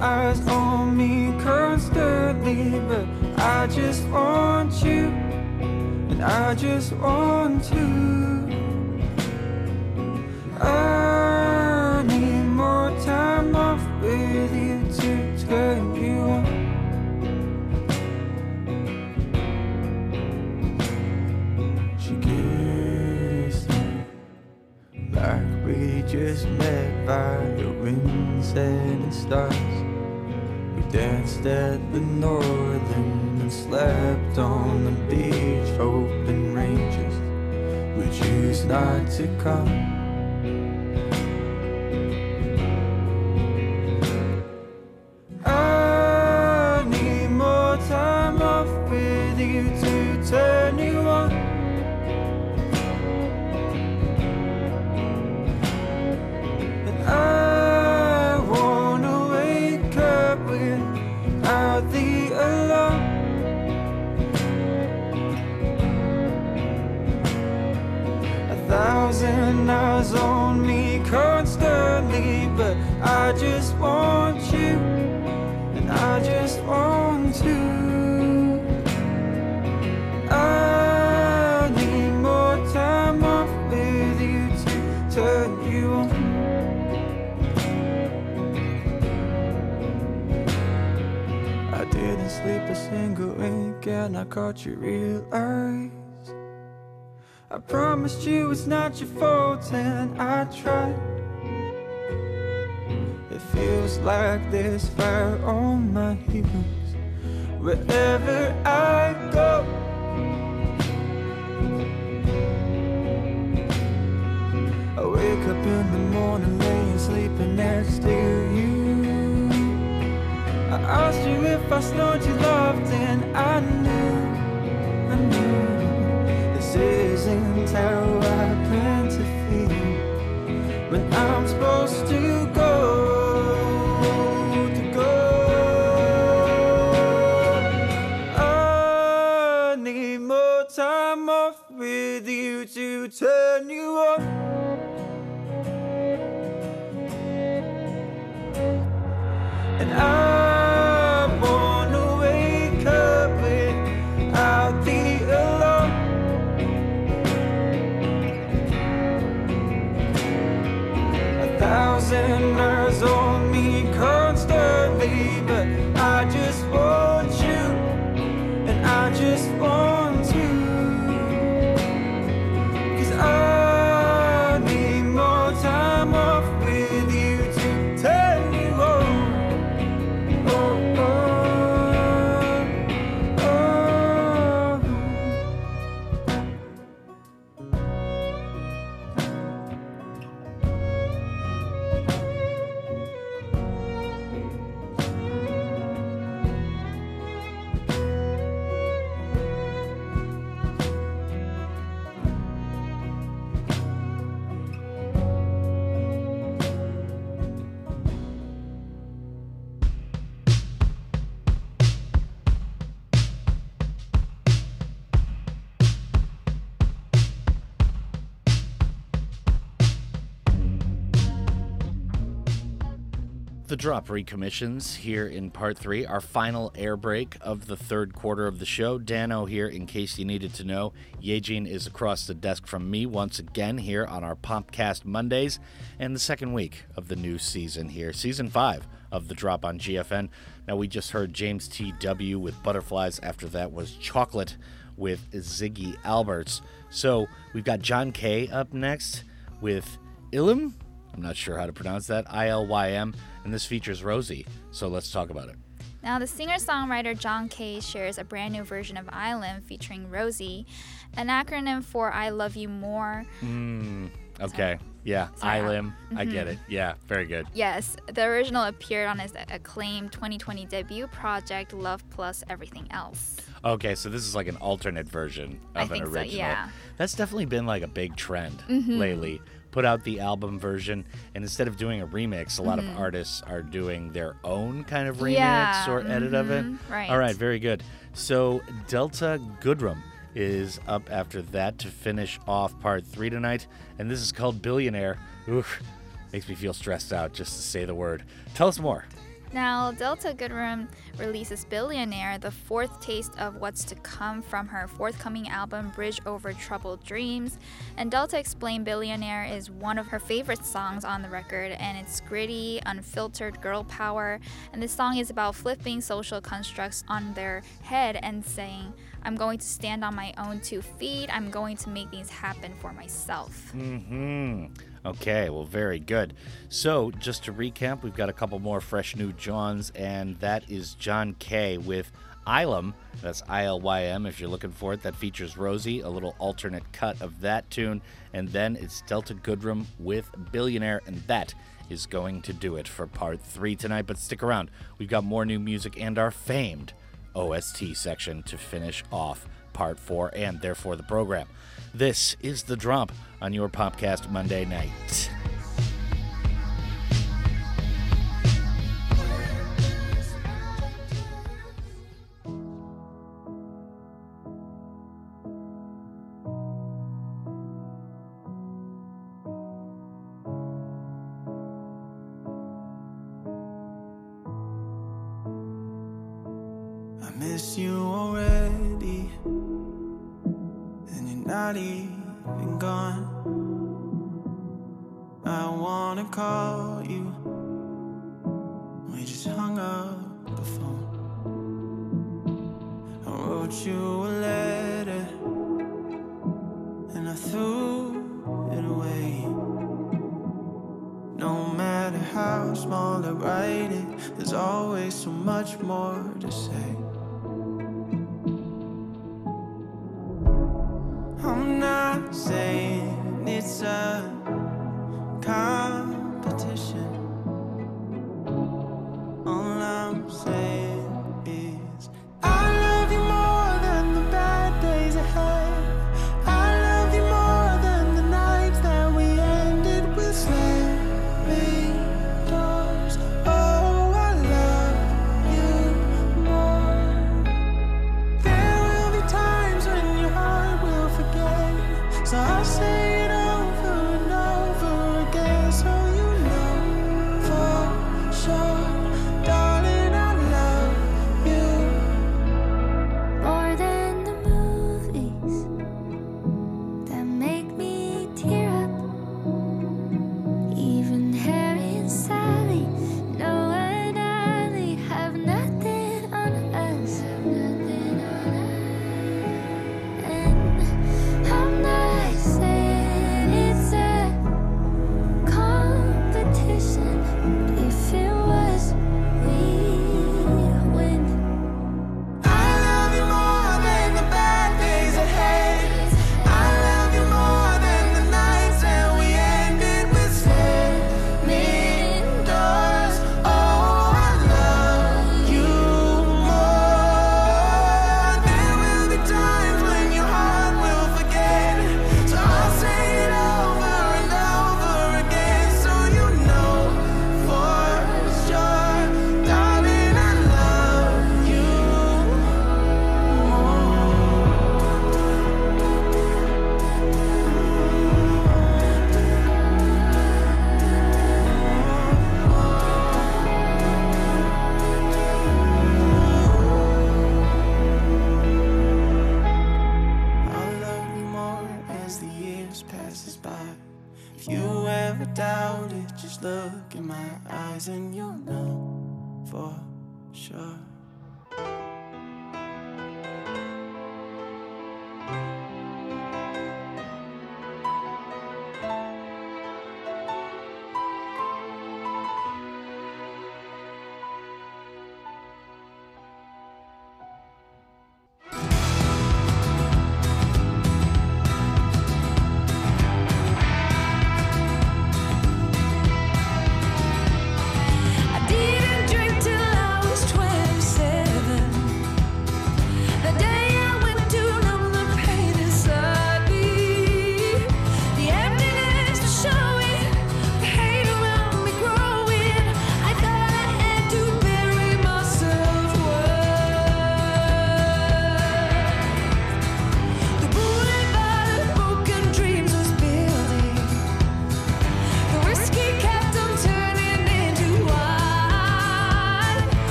Eyes on me constantly, but I just want you, and I just want to. I need more time off with you to turn you on. She kissed me like we just met by the winds and the stars. Danced at the northern and slept on the beach, open ranges. We choose not to come. Caught you realize. I promised you it's not your fault and I tried. It feels like there's fire on my heels wherever I go. I wake up in the morning laying sleeping next to you. I asked you if I snowed you loved, and I faces in terror I plan to feel when I'm supposed to go. time off with you to turn you on. And I drop recommissions here in part three, our final air break of the third quarter of the show. Dano here, in case you needed to know. Yejin is across the desk from me once again here on our Popcast Mondays and the second week of the new season here, season five of the drop on GFN. Now, we just heard James T.W. with Butterflies. After that was Chocolate with Ziggy Alberts. So we've got John Kay up next with Ilum. I'm not sure how to pronounce that. I L Y M. And this features Rosie. So let's talk about it. Now, the singer songwriter John Kay shares a brand new version of Island featuring Rosie, an acronym for I Love You More. Mm, okay. Yeah. Sorry, ILM. I get it. Yeah. Very good. Yes, the original appeared on his acclaimed 2020 debut project Love Plus Everything Else. Okay. So this is like an alternate version I of an think so, original. yeah. That's definitely been like a big trend Mhm. lately. Put out the album version, and instead of doing a remix, a lot Mhm. of artists are doing their own kind of remix Yeah, or edit of it. mhm, right. All right, very good. So Delta Goodrem is up after that to finish off part three tonight, and this is called Billionaire. Oof, makes me feel stressed out just to say the word. Tell us more. Now, Delta Goodrem releases Billionaire, the fourth taste of what's to come from her forthcoming album Bridge Over Troubled Dreams. And Delta explained Billionaire is one of her favorite songs on the record, and it's gritty, unfiltered girl power. And this song is about flipping social constructs on their head and saying, I'm going to stand on my own two feet, I'm going to make things happen for myself. hmm Okay, well, very good. So, just to recap, we've got a couple more fresh new Johns, and that is John Kay with Ilum. That's I L Y M if you're looking for it. That features Rosie, a little alternate cut of that tune. And then it's Delta Goodrem with Billionaire, and that is going to do it for part three tonight. But stick around, we've got more new music and our famed OST section to finish off part four and therefore the program. This is The Drop on your Popcast Monday night. Not even gone. I wanna call you, we just hung up the phone. I wrote you a letter, and I threw it away. No matter how small I write it, there's always so much more to say.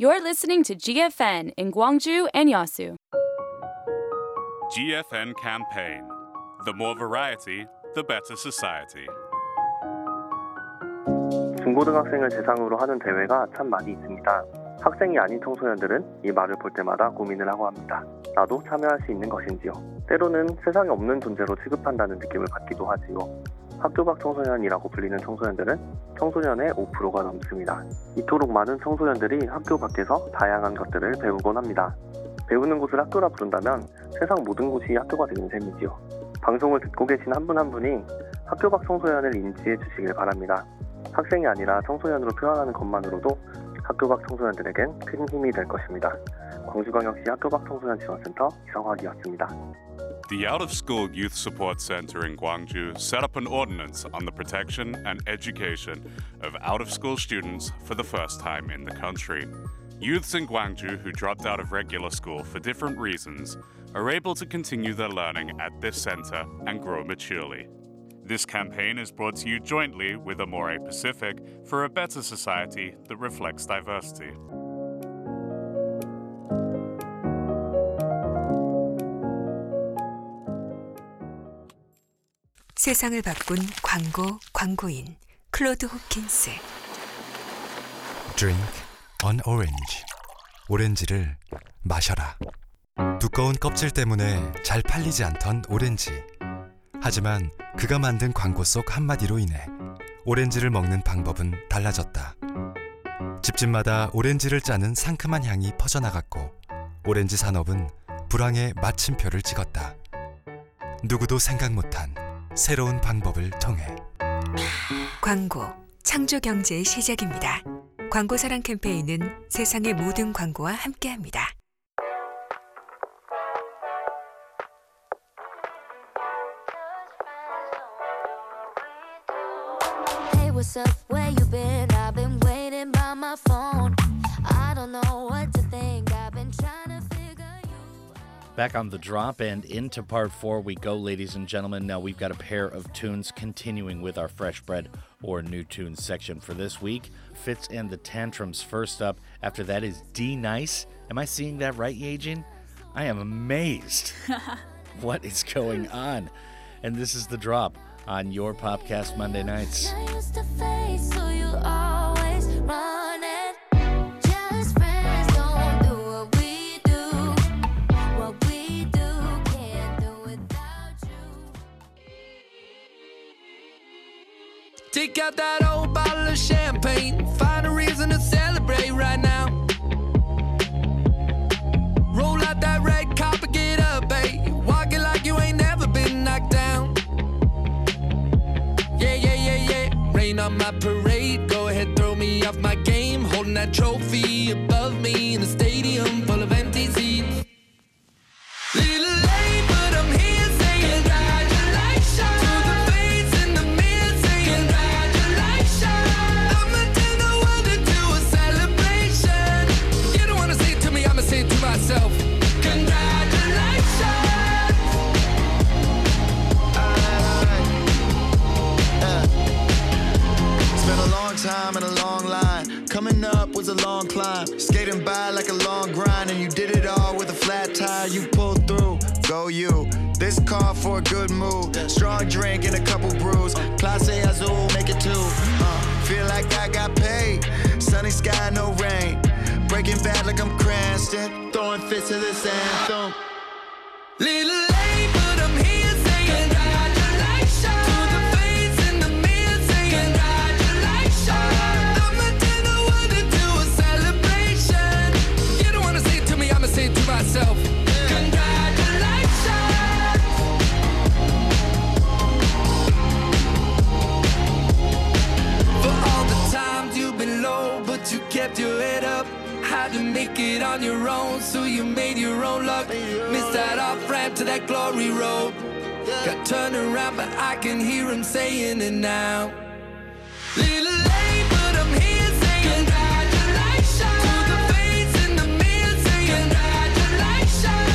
You're listening to GFN in Gwangju and Yasu. GFN campaign. The more variety, the better society. 중고등학생을 대상으로 하는 대회가 참 많이 있습니다. 학생이 아닌 청소년들은 이 말을 볼 때마다 고민을 하고 합니다. 나도 참여할 수 있는 것인지요. 때로는 세상에 없는 존재로 취급한다는 느낌을 받기도 하지요. 학교 밖 청소년이라고 불리는 청소년들은 청소년의 5%가 넘습니다. 이토록 많은 청소년들이 학교 밖에서 다양한 것들을 배우곤 합니다. 배우는 곳을 학교라 부른다면 세상 모든 곳이 학교가 되는 셈이지요. 방송을 듣고 계신 한 분한 분이 학교 밖 청소년을 인지해 주시길 바랍니다. 학생이 아니라 청소년으로 표현하는 것만으로도 학교 밖 청소년들에겐 큰 힘이 될 것입니다. 광주광역시 학교 밖 청소년 지원센터 이성학이었습니다. The Out of School Youth Support Center in Gwangju set up an ordinance on the protection and education of out of school students for the first time in the country. Youths in Gwangju who dropped out of regular school for different reasons are able to continue their learning at this center and grow maturely. This campaign is brought to you jointly with Amore Pacific for a better society that reflects diversity. 세상을 바꾼 광고 광고인 클로드 홉킨스 Drink an orange. 오렌지를 마셔라. 두꺼운 껍질 때문에 잘 팔리지 않던 오렌지. 하지만 그가 만든 광고 속 한마디로 인해 오렌지를 먹는 방법은 달라졌다. 집집마다 오렌지를 짜는 상큼한 향이 퍼져나갔고 오렌지 산업은 불황의 마침표를 찍었다. 누구도 생각 못한 새로운 방법을 통해 광고 창조 경제의 시작입니다. 광고 사랑 캠페인은 세상의 모든 광고와 함께합니다. Hey, what's up? Back on the drop and into part four we go, ladies and gentlemen. Now we've got a pair of tunes continuing with our fresh bread or new tunes section for this week. Fitz and the Tantrums first up. After that is D Nice. Am I seeing that right, Yejin? I am amazed. what is going on? And this is the drop on your podcast Monday nights. Take out that old bottle of champagne. Find a reason to celebrate right now. Roll out that red carpet, get up, babe. Walk it like you ain't never been knocked down. Yeah, yeah, yeah, yeah. Rain on my parade. Go ahead, throw me off my game. Holding that trophy above me in a stadium full of empty seats. Time and a long line. Coming up was a long climb. Skating by like a long grind, and you did it all with a flat tire. You pulled through, go you. This call for a good move. Strong drink and a couple brews. Clase Azul, make it two. Uh, feel like I got paid. Sunny sky, no rain. Breaking bad like I'm Cranston. Throwing fists to this anthem. Little late, kept your head up. Had to make it on your own, so you made your own luck. Missed that off ramp to that glory road. Got turned around, but I can hear him saying it now. Little late, but I'm here saying congratulations the face in the mirror saying congratulations.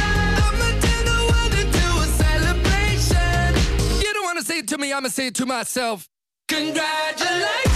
I'ma tell the world to do a celebration. You don't wanna say it to me, I'ma say it to myself. Congratulations.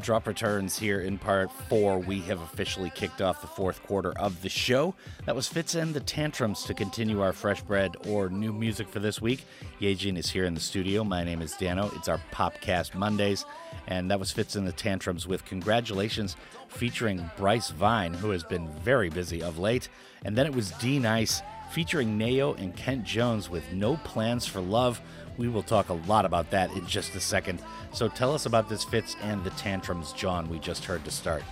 Drop returns here in part four. We have officially kicked off the fourth quarter of the show. That was Fitz and the Tantrums to continue our fresh bread or new music for this week. Yejin is here in the studio. My name is Dano. It's our Popcast Mondays. And that was Fitz and the Tantrums with Congratulations featuring Bryce Vine, who has been very busy of late. And then it was D Nice featuring Ne-Yo and Kent Jones with No Plans for Love. We will talk a lot about that in just a second. So tell us about this Fitz and the Tantrums, John, we just heard to start.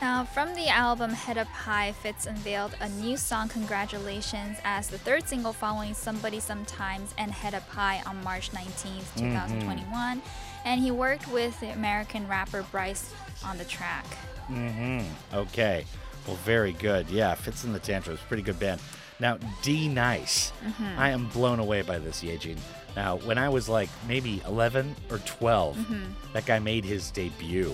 Now, from the album Head Up High, Fitz unveiled a new song, Congratulations, as the third single following Somebody Sometimes and Head Up High on March 19th, 2021. And he worked with the American rapper Bryce on the track. Mm-hmm. Okay. Well, very good. Yeah, Fitz in the Tantrums, pretty good band. Now, D Nice. Mhm. I am blown away by this, Yejin. Now, when I was like maybe 11 or 12, Mhm. that guy made his debut.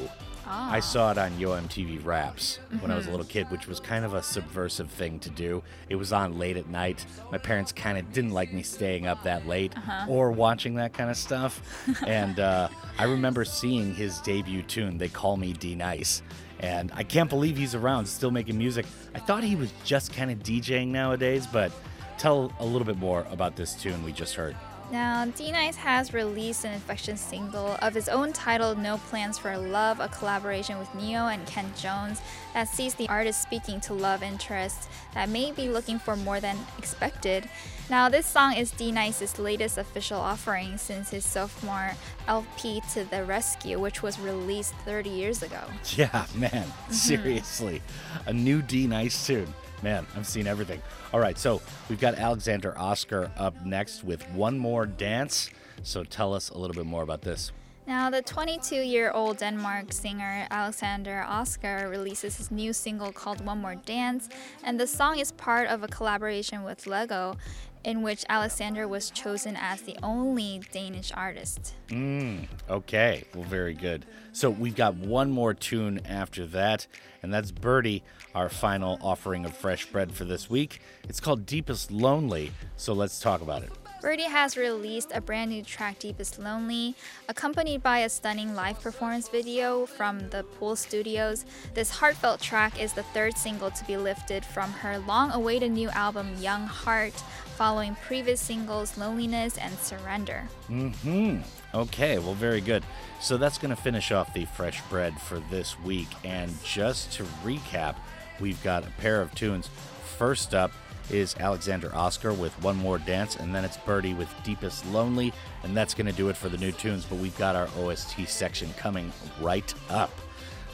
Ah. I saw it on Yo MTV Raps when I was a Mhm. little kid, which was kind of a subversive thing to do. It was on late at night. My parents kind of didn't like me staying up that late Uh-huh. or watching that kind of stuff. and uh, I remember seeing his debut tune, They Call Me D Nice. And I can't believe he's around, still making music. I thought he was just kind of DJing nowadays, but tell a little bit more about this tune we just heard. Now, D Nice has released an infectious single of his own titled No Plans for Love, a collaboration with Ne-Yo and Kent Jones that sees the artist speaking to love interests that may be looking for more than expected. Now, this song is D Nice's latest official offering since his sophomore LP To the Rescue, which was released 30 years ago. Yeah, man, mm-hmm. seriously. A new D Nice tune. Man, I'm seeing everything. All right, so we've got Alexander Oscar up next with One More Dance. So tell us a little bit more about this. Now, the 22 year old Denmark singer Alexander Oscar releases his new single called One More Dance, and the song is part of a collaboration with Lego, in which Alexander was chosen as the only Danish artist. Mm, okay, well, very good. So we've got one more tune after that, and that's Birdy, our final offering of fresh bread for this week. It's called Deepest Lonely, so let's talk about it. Birdy has released a brand new track, Deepest Lonely, accompanied by a stunning live performance video from the Pool Studios. This heartfelt track is the third single to be lifted from her long awaited new album, Young Heart, following previous singles, Loneliness and Surrender. Hmm. Okay. Well, very good. So that's going to finish off the fresh bread for this week. And just to recap, we've got a pair of tunes. First up is Alexander Oscar with One More Dance, and then it's Birdy with Deepest Lonely, and that's going to do it for the new tunes. But we've got our OST section coming right up.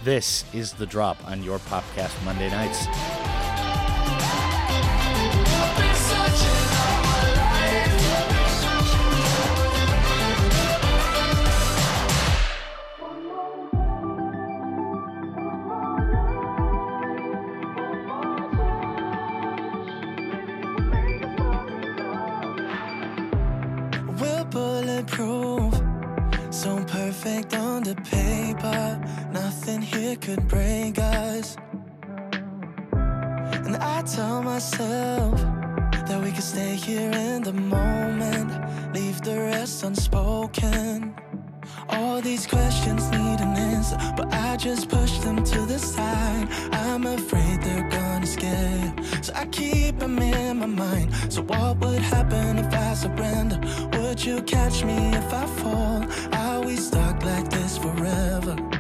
This is the drop on your Popcast Monday nights. Perfect on the paper. Nothing here could break us. And I tell myself that we could stay here in the moment, leave the rest unspoken. All these questions need an answer, but I just push them to the side. I'm afraid they're gonna scare, so I keep them in my mind. So what would happen if I surrender? Would you catch me if I fall? Are we stuck like this forever?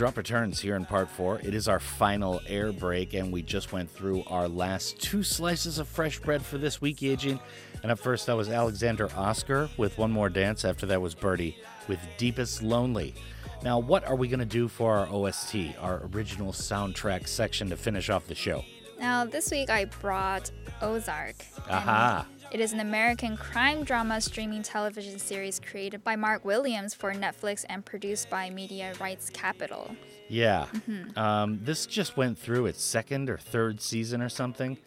Drop returns here in part four. It is our final air break, and we just went through our last two slices of fresh bread for this week, Yejin. And up first, that was Alexander Oscar with One More Dance. After that was Birdy with Deepest Lonely. Now, what are we going to do for our OST, our original soundtrack section, to finish off the show? Now, this week I brought Ozark. Aha! It is an American crime drama streaming television series created by Mark Williams for Netflix and produced by Media Rights Capital. Yeah. Mhm. Um, this just went through its second or third season or something.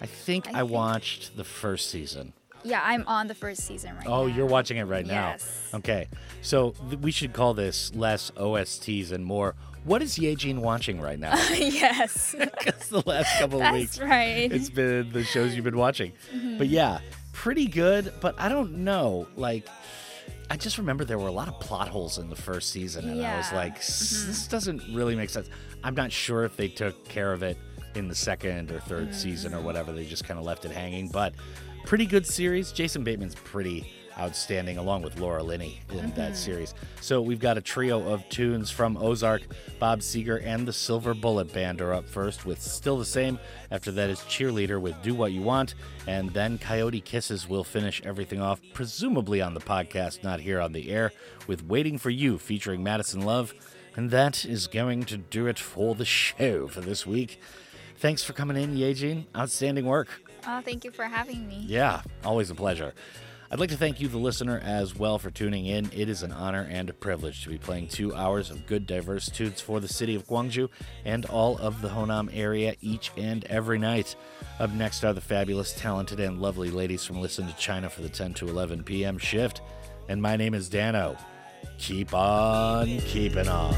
I think I, watched the first season. Yeah, I'm on the first season right now. Oh, you're watching it right Yes. now. Okay. So th- we should call this less OSTs and more. What is Yejin watching right now? yes. Because the last couple of That's weeks, right. it's been the shows you've been watching. Mhm. But yeah, pretty good. But I don't know. Like, I just remember there were a lot of plot holes in the first season, and I was Yeah. like, "S- this doesn't really make sense. I'm not sure if they took care of it in the second or 3rd season or whatever. They just kind of left it hanging. But pretty good series. Jason Bateman's pretty outstanding, along with Laura Linney in that Mhm. series. So we've got a trio of tunes from Ozark. Bob Seger and the Silver Bullet Band are up first with Still the Same. After that is Cheerleader with Do What You Want. And then Coyote Kisses will finish everything off, presumably on the podcast, not here on the air, with Waiting for You featuring Madison Love. And that is going to do it for the show for this week. Thanks for coming in, Yejin. Outstanding work. Oh, thank you for having me. Yeah, always a pleasure. I'd like to thank you, the listener, as well for tuning in. It is an honor and a privilege to be playing two hours of good, diverse tunes for the city of Gwangju and all of the Honam area each and every night. Up next are the fabulous, talented, and lovely ladies from Listen to China for the 10 to 11 p.m. shift. And my name is Dano. Keep on keeping on.